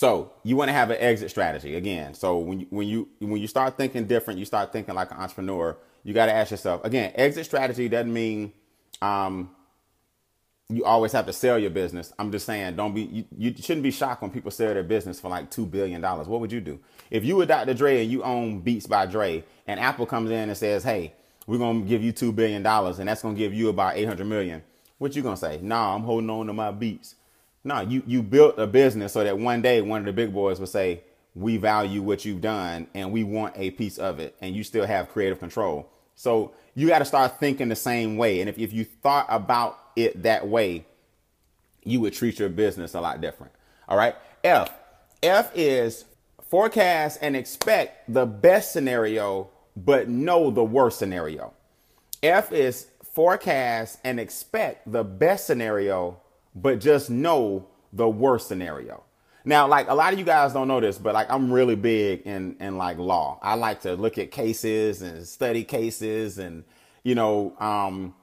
So you want to have an exit strategy again. So when you, when you when you start thinking different, you start thinking like an entrepreneur. You got to ask yourself again. Exit strategy doesn't mean um, you always have to sell your business. I'm just saying, don't be you, you shouldn't be shocked when people sell their business for like two billion dollars. What would you do if you were Dr. Dre and you own Beats by Dre, and Apple comes in and says, "Hey, we're gonna give you two billion dollars, and that's gonna give you about eight hundred million. What you gonna say? Nah, I'm holding on to my beats. No, you you built a business so that one day one of the big boys would say, "We value what you've done, and we want a piece of it," and you still have creative control. So you got to start thinking the same way. And if, if you thought about it that way, you would treat your business a lot different. All right. F. F is forecast and expect the best scenario, but know the worst scenario. F is forecast and expect the best scenario, but just know the worst scenario. Now, like a lot of you guys don't know this, but like I'm really big in in like law. I like to look at cases and study cases and you know, um,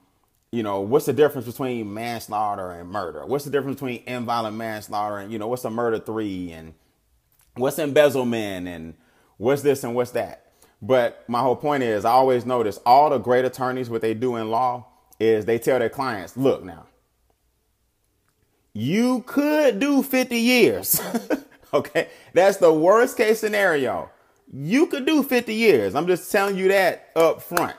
you know, what's the difference between manslaughter and murder? What's the difference between involuntary manslaughter and, you know, what's a murder three and what's embezzlement and what's this and what's that? But my whole point is I always notice all the great attorneys, what they do in law is they tell their clients, look now, you could do 50 years. okay. That's the worst case scenario. You could do 50 years. I'm just telling you that up front.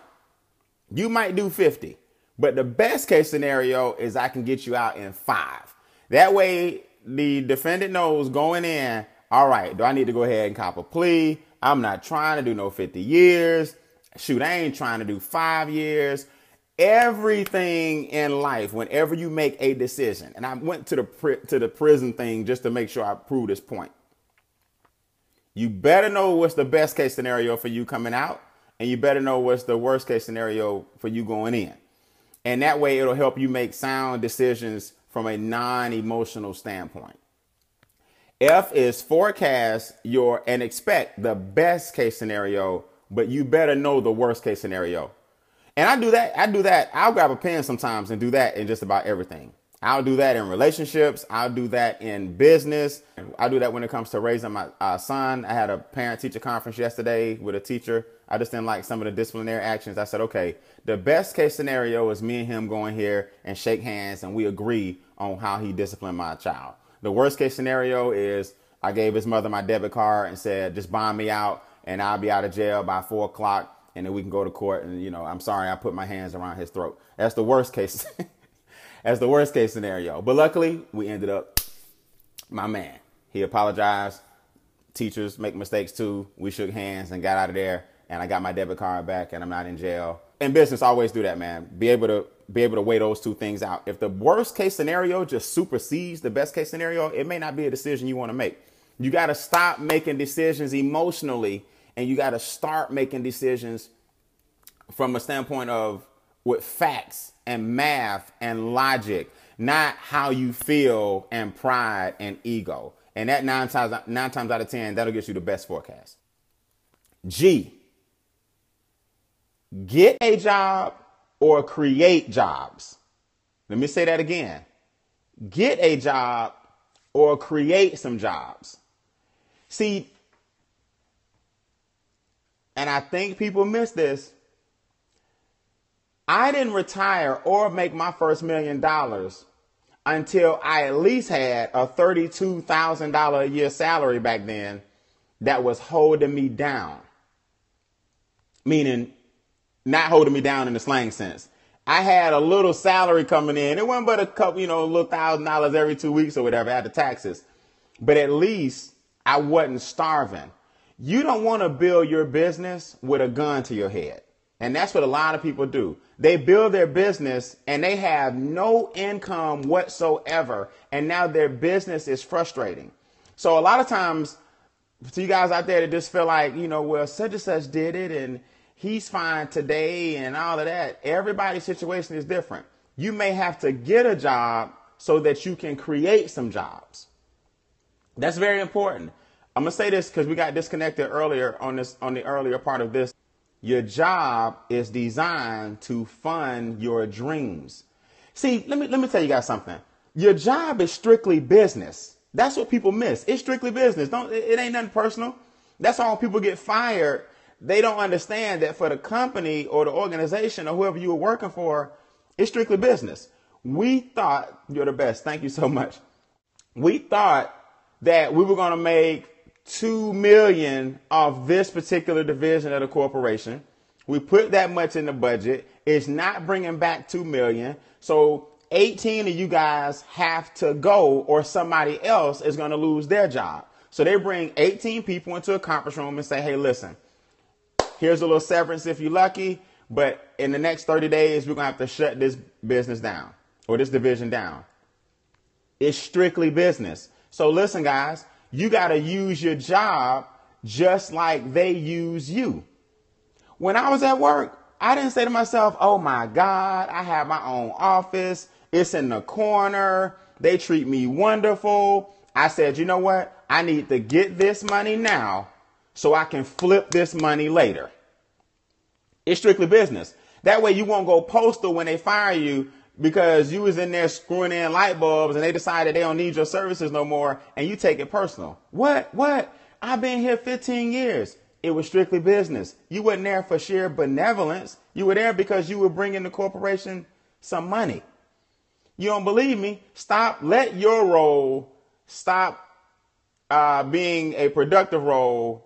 You might do 50, but the best case scenario is I can get you out in five. That way, the defendant knows going in, all right, do I need to go ahead and cop a plea? I'm not trying to do no 50 years. Shoot, I ain't trying to do five years. Everything in life, whenever you make a decision, and I went to the to the prison thing just to make sure I prove this point. You better know what's the best case scenario for you coming out and you better know what's the worst case scenario for you going in. And that way it'll help you make sound decisions from a non-emotional standpoint. F is forecast your and expect the best case scenario, but you better know the worst case scenario. And I do that. I do that. I'll grab a pen sometimes and do that in just about everything. I'll do that in relationships. I'll do that in business. I do that when it comes to raising my uh, son. I had a parent teacher conference yesterday with a teacher. I just didn't like some of the disciplinary actions. I said, okay, the best case scenario is me and him going here and shake hands and we agree on how he disciplined my child. The worst case scenario is I gave his mother my debit card and said, just bond me out and I'll be out of jail by four o'clock and then we can go to court and, you know, I'm sorry I put my hands around his throat. That's the worst case. as the worst case scenario. But luckily, we ended up, my man, he apologized. Teachers make mistakes too. We shook hands and got out of there, and I got my debit card back, and I'm not in jail. In business, always do that, man. Be able to be able to weigh those two things out. If the worst case scenario just supersedes the best case scenario, it may not be a decision you want to make. You got to stop making decisions emotionally, and you got to start making decisions from a standpoint of with facts and math and logic, not how you feel and pride and ego. And that nine times nine times out of ten, that'll get you the best forecast. G. Get a job or create jobs. Let me say that again. Get a job or create some jobs. See, and I think people miss this. I didn't retire or make my first million dollars until I at least had a $32,000 a year salary back then that was holding me down. Meaning, not holding me down in the slang sense. I had a little salary coming in. It wasn't but a couple, you know, a little thousand dollars every two weeks or whatever after taxes. But at least I wasn't starving. You don't want to build your business with a gun to your head. And that's what a lot of people do. They build their business and they have no income whatsoever. And now their business is frustrating. So a lot of times, to you guys out there that just feel like, you know, well, such and such did it and he's fine today and all of that. Everybody's situation is different. You may have to get a job so that you can create some jobs. That's very important. I'm to say this because we got disconnected earlier on this, on the earlier part of this. Your job is designed to fund your dreams. See, let me let me tell you guys something. Your job is strictly business. That's what people miss. It's strictly business. Don't it ain't nothing personal. That's all people get fired. They don't understand that for the company or the organization or whoever you were working for, it's strictly business. We thought you're the best. Thank you so much. We thought that we were going to make 2 million off this particular division of the corporation. We put that much in the budget. It's not bringing back 2 million. So 18 of you guys have to go or somebody else is going to lose their job. So they bring 18 people into a conference room and say, Hey, listen, here's a little severance if you're lucky, but in the next 30 days, we're going to have to shut this business down or this division down. It's strictly business. So listen, guys, you got to use your job just like they use you. When I was at work, I didn't say to myself, oh my God, I have my own office. It's in the corner. They treat me wonderful. I said, you know what? I need to get this money now so I can flip this money later. It's strictly business. That way you won't go postal when they fire you because you was in there screwing in light bulbs and they decided they don't need your services no more and you take it personal. What? What? I've been here 15 years. It was strictly business. You weren't there for sheer benevolence. You were there because you were bringing the corporation some money. You don't believe me? Stop. Let your role stop uh, being a productive role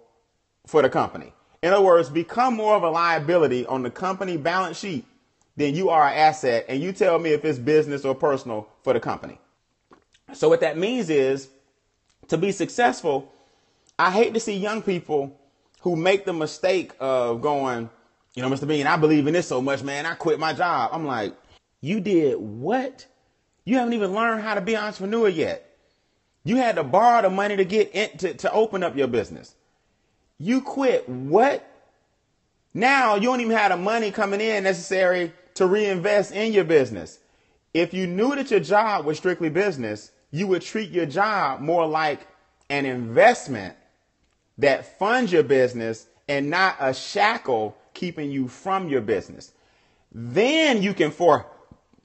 for the company. In other words, become more of a liability on the company balance sheet than you are an asset. And you tell me if it's business or personal for the company. So what that means is to be successful, I hate to see young people who make the mistake of going, you know, Mr. Bean, I believe in this so much, man. I quit my job. I'm like, you did what? You haven't even learned how to be an entrepreneur yet. You had to borrow the money to get in, to, to open up your business. You quit what? Now you don't even have the money coming in necessary to reinvest in your business. If you knew that your job was strictly business, you would treat your job more like an investment that funds your business and not a shackle keeping you from your business. Then you can for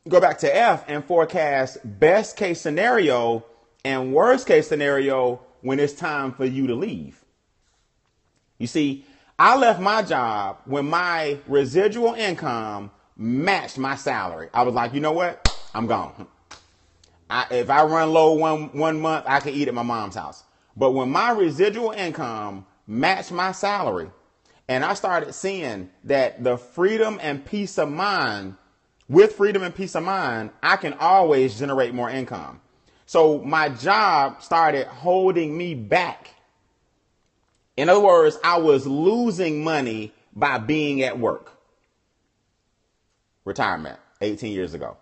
go back to F and forecast best case scenario and worst case scenario when it's time for you to leave. You see, I left my job when my residual income matched my salary. I was like, you know what? I'm gone. I, if I run low one, one month, I can eat at my mom's house. But when my residual income matched my salary, and I started seeing that the freedom and peace of mind with freedom and peace of mind, I can always generate more income. So my job started holding me back. In other words, I was losing money by being at work. Retirement 18 years ago.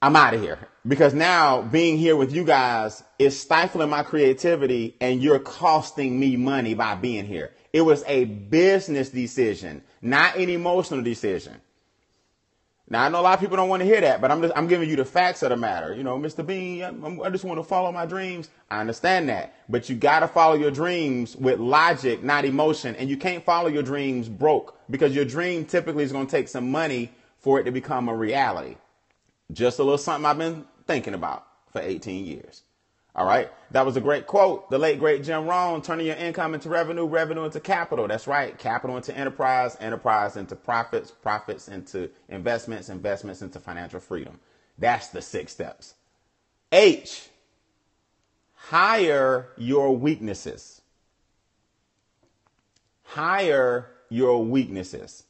I'm out of here because now being here with you guys is stifling my creativity and you're costing me money by being here. It was a business decision, not an emotional decision. Now I know a lot of people don't want to hear that, but I'm just I'm giving you the facts of the matter. You know, Mr. Bean, I'm, i just want to follow my dreams. I understand that, but you got to follow your dreams with logic, not emotion, and you can't follow your dreams broke because your dream typically is going to take some money for it to become a reality. Just a little something I've been thinking about for 18 years. All right. That was a great quote. The late great Jim Rohn, turning your income into revenue, revenue into capital. That's right. Capital into enterprise, enterprise into profits, profits into investments, investments into financial freedom. That's the six steps. H, hire your weaknesses. Hire your weaknesses.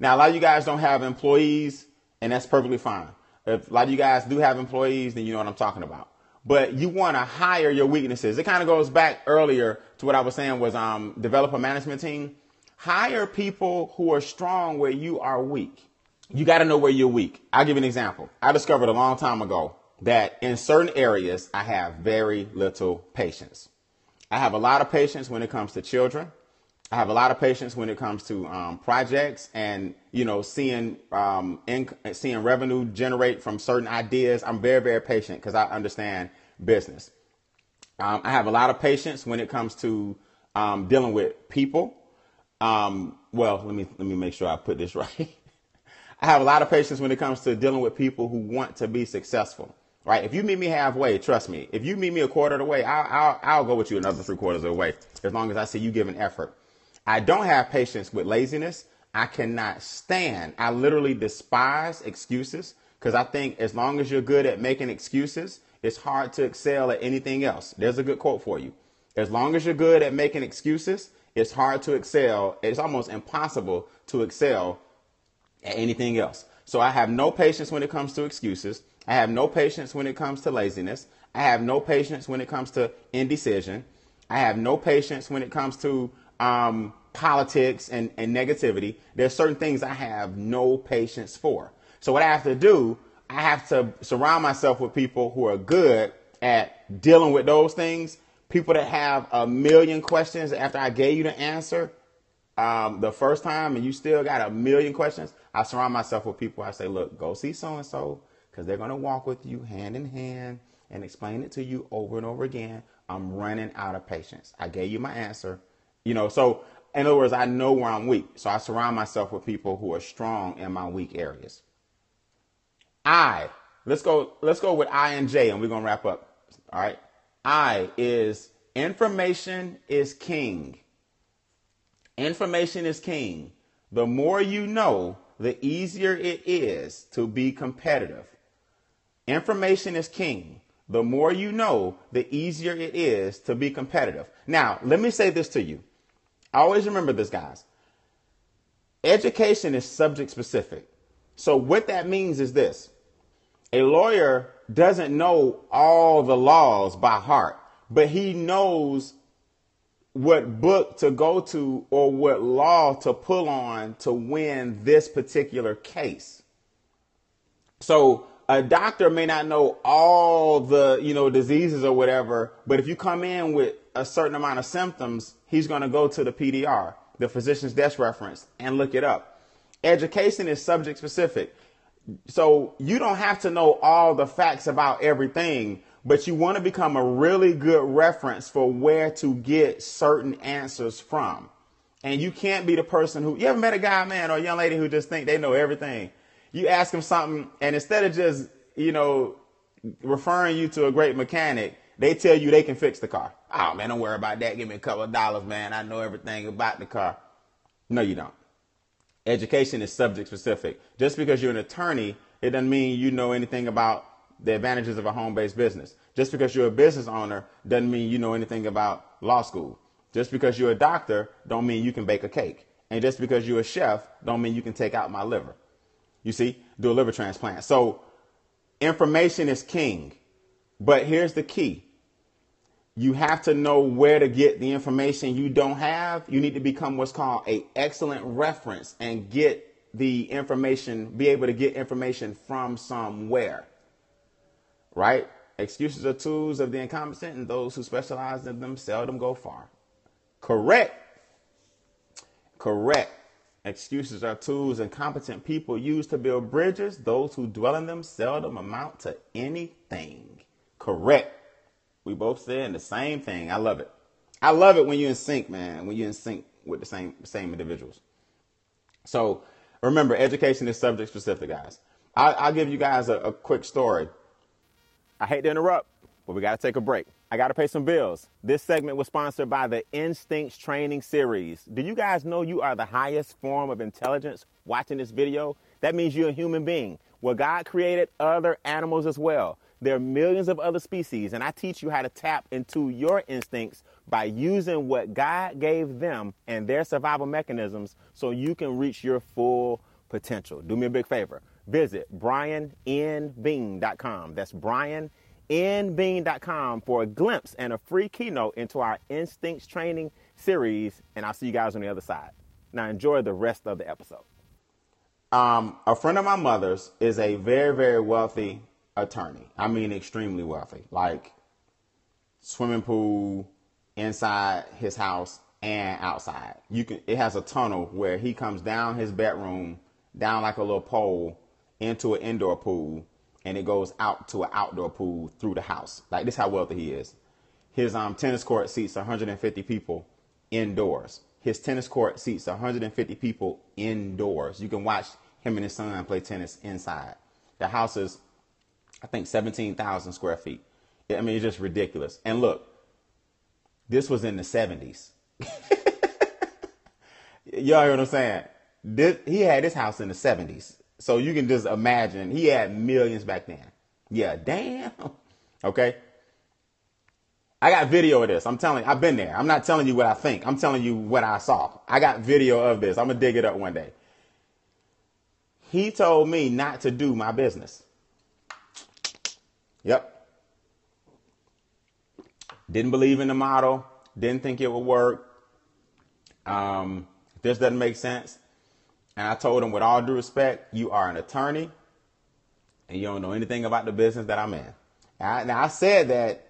Now, a lot of you guys don't have employees, and that's perfectly fine. If a lot of you guys do have employees, then you know what I'm talking about but you want to hire your weaknesses. It kind of goes back earlier to what I was saying was um, develop a management team. Hire people who are strong where you are weak. You got to know where you're weak. I'll give you an example. I discovered a long time ago that in certain areas I have very little patience. I have a lot of patience when it comes to children. I have a lot of patience when it comes to um, projects and you know seeing um, seeing revenue generate from certain ideas. I'm very very patient because I understand business. Um, I have a lot of patience when it comes to um, dealing with people. Um, well, let me let me make sure I put this right. I have a lot of patience when it comes to dealing with people who want to be successful. Right? If you meet me halfway, trust me. If you meet me a quarter of the way, I'll, I'll, I'll go with you another three quarters of the way, as long as I see you giving effort. I don't have patience with laziness. I cannot stand. I literally despise excuses because I think as long as you're good at making excuses, it's hard to excel at anything else. There's a good quote for you. As long as you're good at making excuses, it's hard to excel. It's almost impossible to excel at anything else. So I have no patience when it comes to excuses. I have no patience when it comes to laziness. I have no patience when it comes to indecision. I have no patience when it comes to um, politics and, and negativity. There's certain things I have no patience for. So what I have to do, I have to surround myself with people who are good at dealing with those things. People that have a million questions after I gave you the answer um, the first time and you still got a million questions. I surround myself with people. I say, look, go see so and so because they're going to walk with you hand in hand and explain it to you over and over again. I'm running out of patience. I gave you my answer. You know, so in other words, I know where I'm weak. So I surround myself with people who are strong in my weak areas. I, let's go, let's go with I and J and we're going to wrap up. All right. I is information is king. Information is king. The more you know, the easier it is to be competitive. Information is king. The more you know, the easier it is to be competitive. Now, let me say this to you. Always remember this, guys. Education is subject specific. So, what that means is this a lawyer doesn't know all the laws by heart, but he knows what book to go to or what law to pull on to win this particular case. So, a doctor may not know all the, you know, diseases or whatever, but if you come in with a certain amount of symptoms, he's going to go to the PDR, the physician's desk reference, and look it up. Education is subject specific. So you don't have to know all the facts about everything, but you want to become a really good reference for where to get certain answers from. And you can't be the person who, you ever met a guy, man, or a young lady who just think they know everything? you ask them something, and instead of just, you know, referring you to a great mechanic, they tell you they can fix the car. Oh man, don't worry about that. Give me a couple of dollars, man. I know everything about the car. No, you don't. Education is subject specific. Just because you're an attorney, it doesn't mean you know anything about the advantages of a home-based business. Just because you're a business owner doesn't mean you know anything about law school. Just because you're a doctor don't mean you can bake a cake. And just because you're a chef don't mean you can take out my liver. You see, do a liver transplant. So information is king. But here's the key. You have to know where to get the information you don't have. You need to become what's called a excellent reference and get the information, be able to get information from somewhere. Right? Excuses are tools of the incompetent, and those who specialize in them seldom go far. Correct. Correct. Excuses are tools incompetent people use to build bridges. Those who dwell in them seldom amount to anything. Correct. We both saying the same thing. I love it. I love it when you're in sync, man. When you're in sync with the same same individuals. So remember, education is subject specific, guys. I, will give you guys a, a quick story. I hate to interrupt, but we got to take a break. I got to pay some bills. This segment was sponsored by the Instincts Training Series. Do you guys know you are the highest form of intelligence watching this video? That means you're a human being. Well, God created other animals as well. There are millions of other species, and I teach you how to tap into your instincts by using what God gave them and their survival mechanisms so you can reach your full potential. Do me a big favor. Visit briannbean.com. That's briannbean.com for a glimpse and a free keynote into our instincts training series. And I'll see you guys on the other side. Now, enjoy the rest of the episode. Um, a friend of my mother's is a very, very wealthy attorney. I mean, extremely wealthy. Like swimming pool inside his house and outside. You can. It has a tunnel where he comes down his bedroom, down like a little pole, into an indoor pool, and it goes out to an outdoor pool through the house. Like this, how wealthy he is. His um, tennis court seats 150 people indoors. His tennis court seats 150 people indoors. You can watch him and his son play tennis inside. The house is I think 17,000 square feet. I mean, it's just ridiculous. And look, this was in the 70s. Y'all hear what I'm saying? This, he had his house in the 70s. So you can just imagine he had millions back then. Yeah, damn. Okay. I got video of this. I'm telling you, I've been there. I'm not telling you what I think. I'm telling you what I saw. I got video of this. I'm going to dig it up one day. He told me not to do my business. Yep. Didn't believe in the model. Didn't think it would work. Um, this doesn't make sense. And I told him, with all due respect, you are an attorney and you don't know anything about the business that I'm in. Now, I said that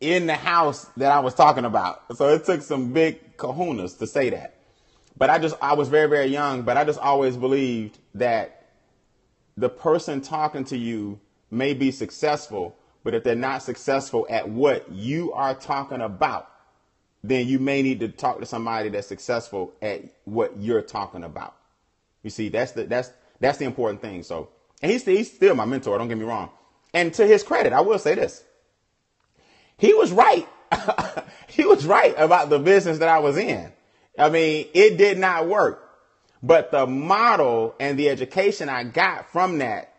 in the house that I was talking about. So it took some big kahunas to say that. But I just, I was very, very young, but I just always believed that the person talking to you may be successful, but if they're not successful at what you are talking about, then you may need to talk to somebody that's successful at what you're talking about. You see, that's the that's that's the important thing. So, and he's he's still my mentor. Don't get me wrong. And to his credit, I will say this: he was right. he was right about the business that I was in. I mean, it did not work, but the model and the education I got from that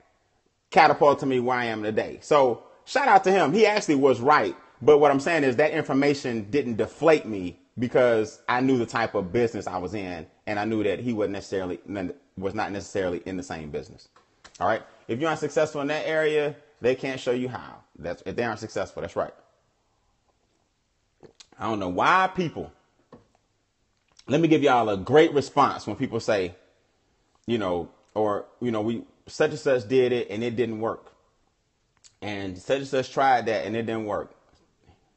catapulted me where I am today. So, shout out to him. He actually was right but what I'm saying is that information didn't deflate me because I knew the type of business I was in, and I knew that he wasn't necessarily was not necessarily in the same business. All right. If you aren't successful in that area, they can't show you how. That's if they aren't successful. That's right. I don't know why people. Let me give y'all a great response when people say, you know, or you know, we such and such did it and it didn't work, and such and such tried that and it didn't work.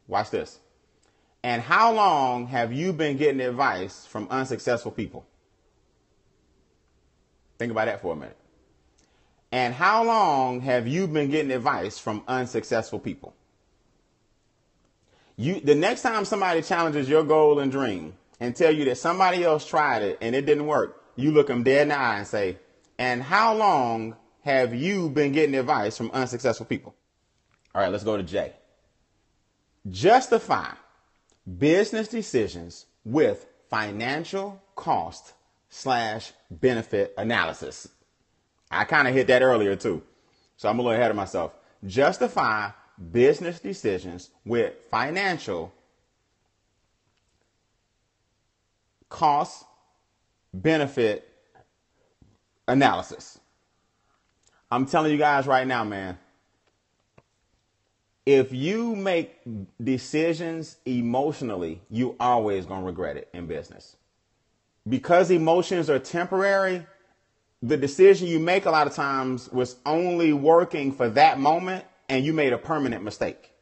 Watch this. And how long have you been getting advice from unsuccessful people? Think about that for a minute. And how long have you been getting advice from unsuccessful people? You the next time somebody challenges your goal and dream and tell you that somebody else tried it and it didn't work, you look them dead in the eye and say, "And how long have you been getting advice from unsuccessful people?" All right, let's go to Jay justify business decisions with financial cost slash benefit analysis. I kind of hit that earlier too. So I'm a little ahead of myself. Justify business decisions with financial cost benefit analysis. I'm telling you guys right now, man, if you make decisions emotionally, you always gonna regret it in business. Because emotions are temporary, the decision you make a lot of times was only working for that moment and you made a permanent mistake.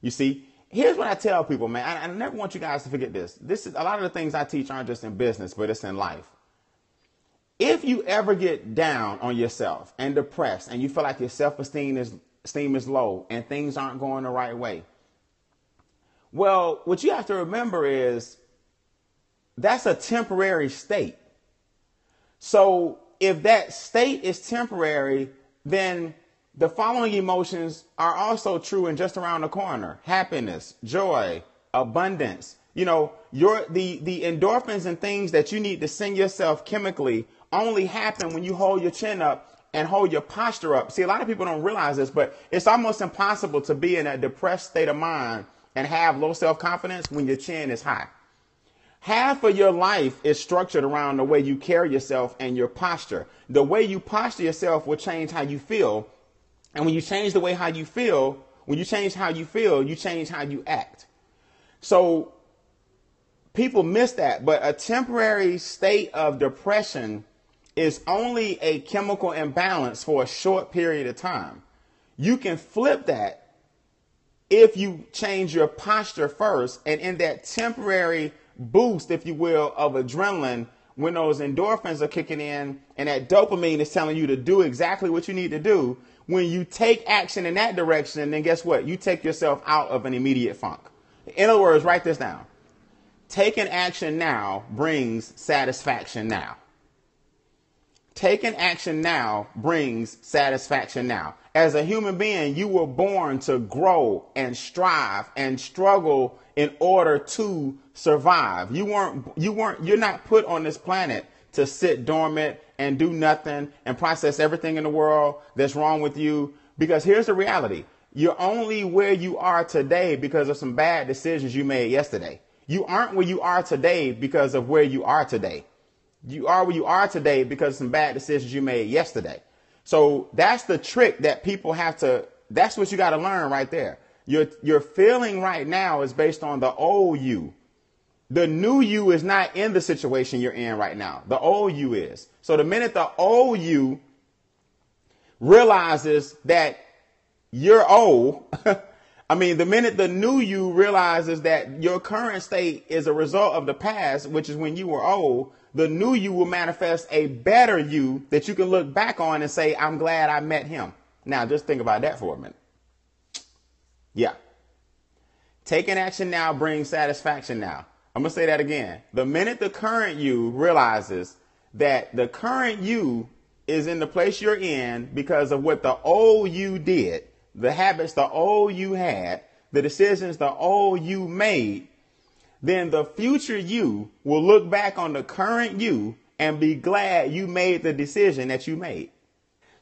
You see, here's what I tell people, man. I, I never want you guys to forget this. This is a lot of the things I teach aren't just in business, but it's in life. If you ever get down on yourself and depressed and you feel like your self-esteem is esteem is low and things aren't going the right way. Well, what you have to remember is that's a temporary state. So if that state is temporary, then the following emotions are also true and just around the corner. Happiness, joy, abundance. You know, your the the endorphins and things that you need to send yourself chemically only happen when you hold your chin up and hold your posture up. See, a lot of people don't realize this, but it's almost impossible to be in a depressed state of mind and have low self confidence when your chin is high. Half of your life is structured around the way you carry yourself and your posture. The way you posture yourself will change how you feel. And when you change the way how you feel, when you change how you feel, you change how you act. So people miss that, but a temporary state of depression is only a chemical imbalance for a short period of time. You can flip that if you change your posture first and in that temporary boost, if you will, of adrenaline, when those endorphins are kicking in and that dopamine is telling you to do exactly what you need to do, when you take action in that direction, then guess what? You take yourself out of an immediate funk. In other words, write this down. Taking action now brings satisfaction now. Taking action now brings satisfaction now. As a human being, you were born to grow and strive and struggle in order to survive. You weren't, you weren't, you're not put on this planet to sit dormant and do nothing and process everything in the world that's wrong with you. Because here's the reality. You're only where you are today because of some bad decisions you made yesterday. You aren't where you are today because of where you are today. You are where you are today because of some bad decisions you made yesterday. So that's the trick that people have to, that's what you got to learn right there. Your, your feeling right now is based on the old you. The new you is not in the situation you're in right now. The old you is. So the minute the old you realizes that you're old, I mean, the minute the new you realizes that your current state is a result of the past, which is when you were old, the new you will manifest a better you that you can look back on and say, I'm glad I met him. Now, just think about that for a minute. Yeah. Taking action now brings satisfaction now. I'm going to say that again. The minute the current you realizes that the current you is in the place you're in because of what the old you did, the habits the old you had, the decisions the old you made, then the future you will look back on the current you and be glad you made the decision that you made.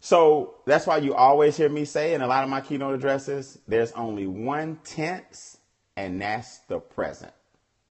So that's why you always hear me say in a lot of my keynote addresses, there's only one tense, and that's the present.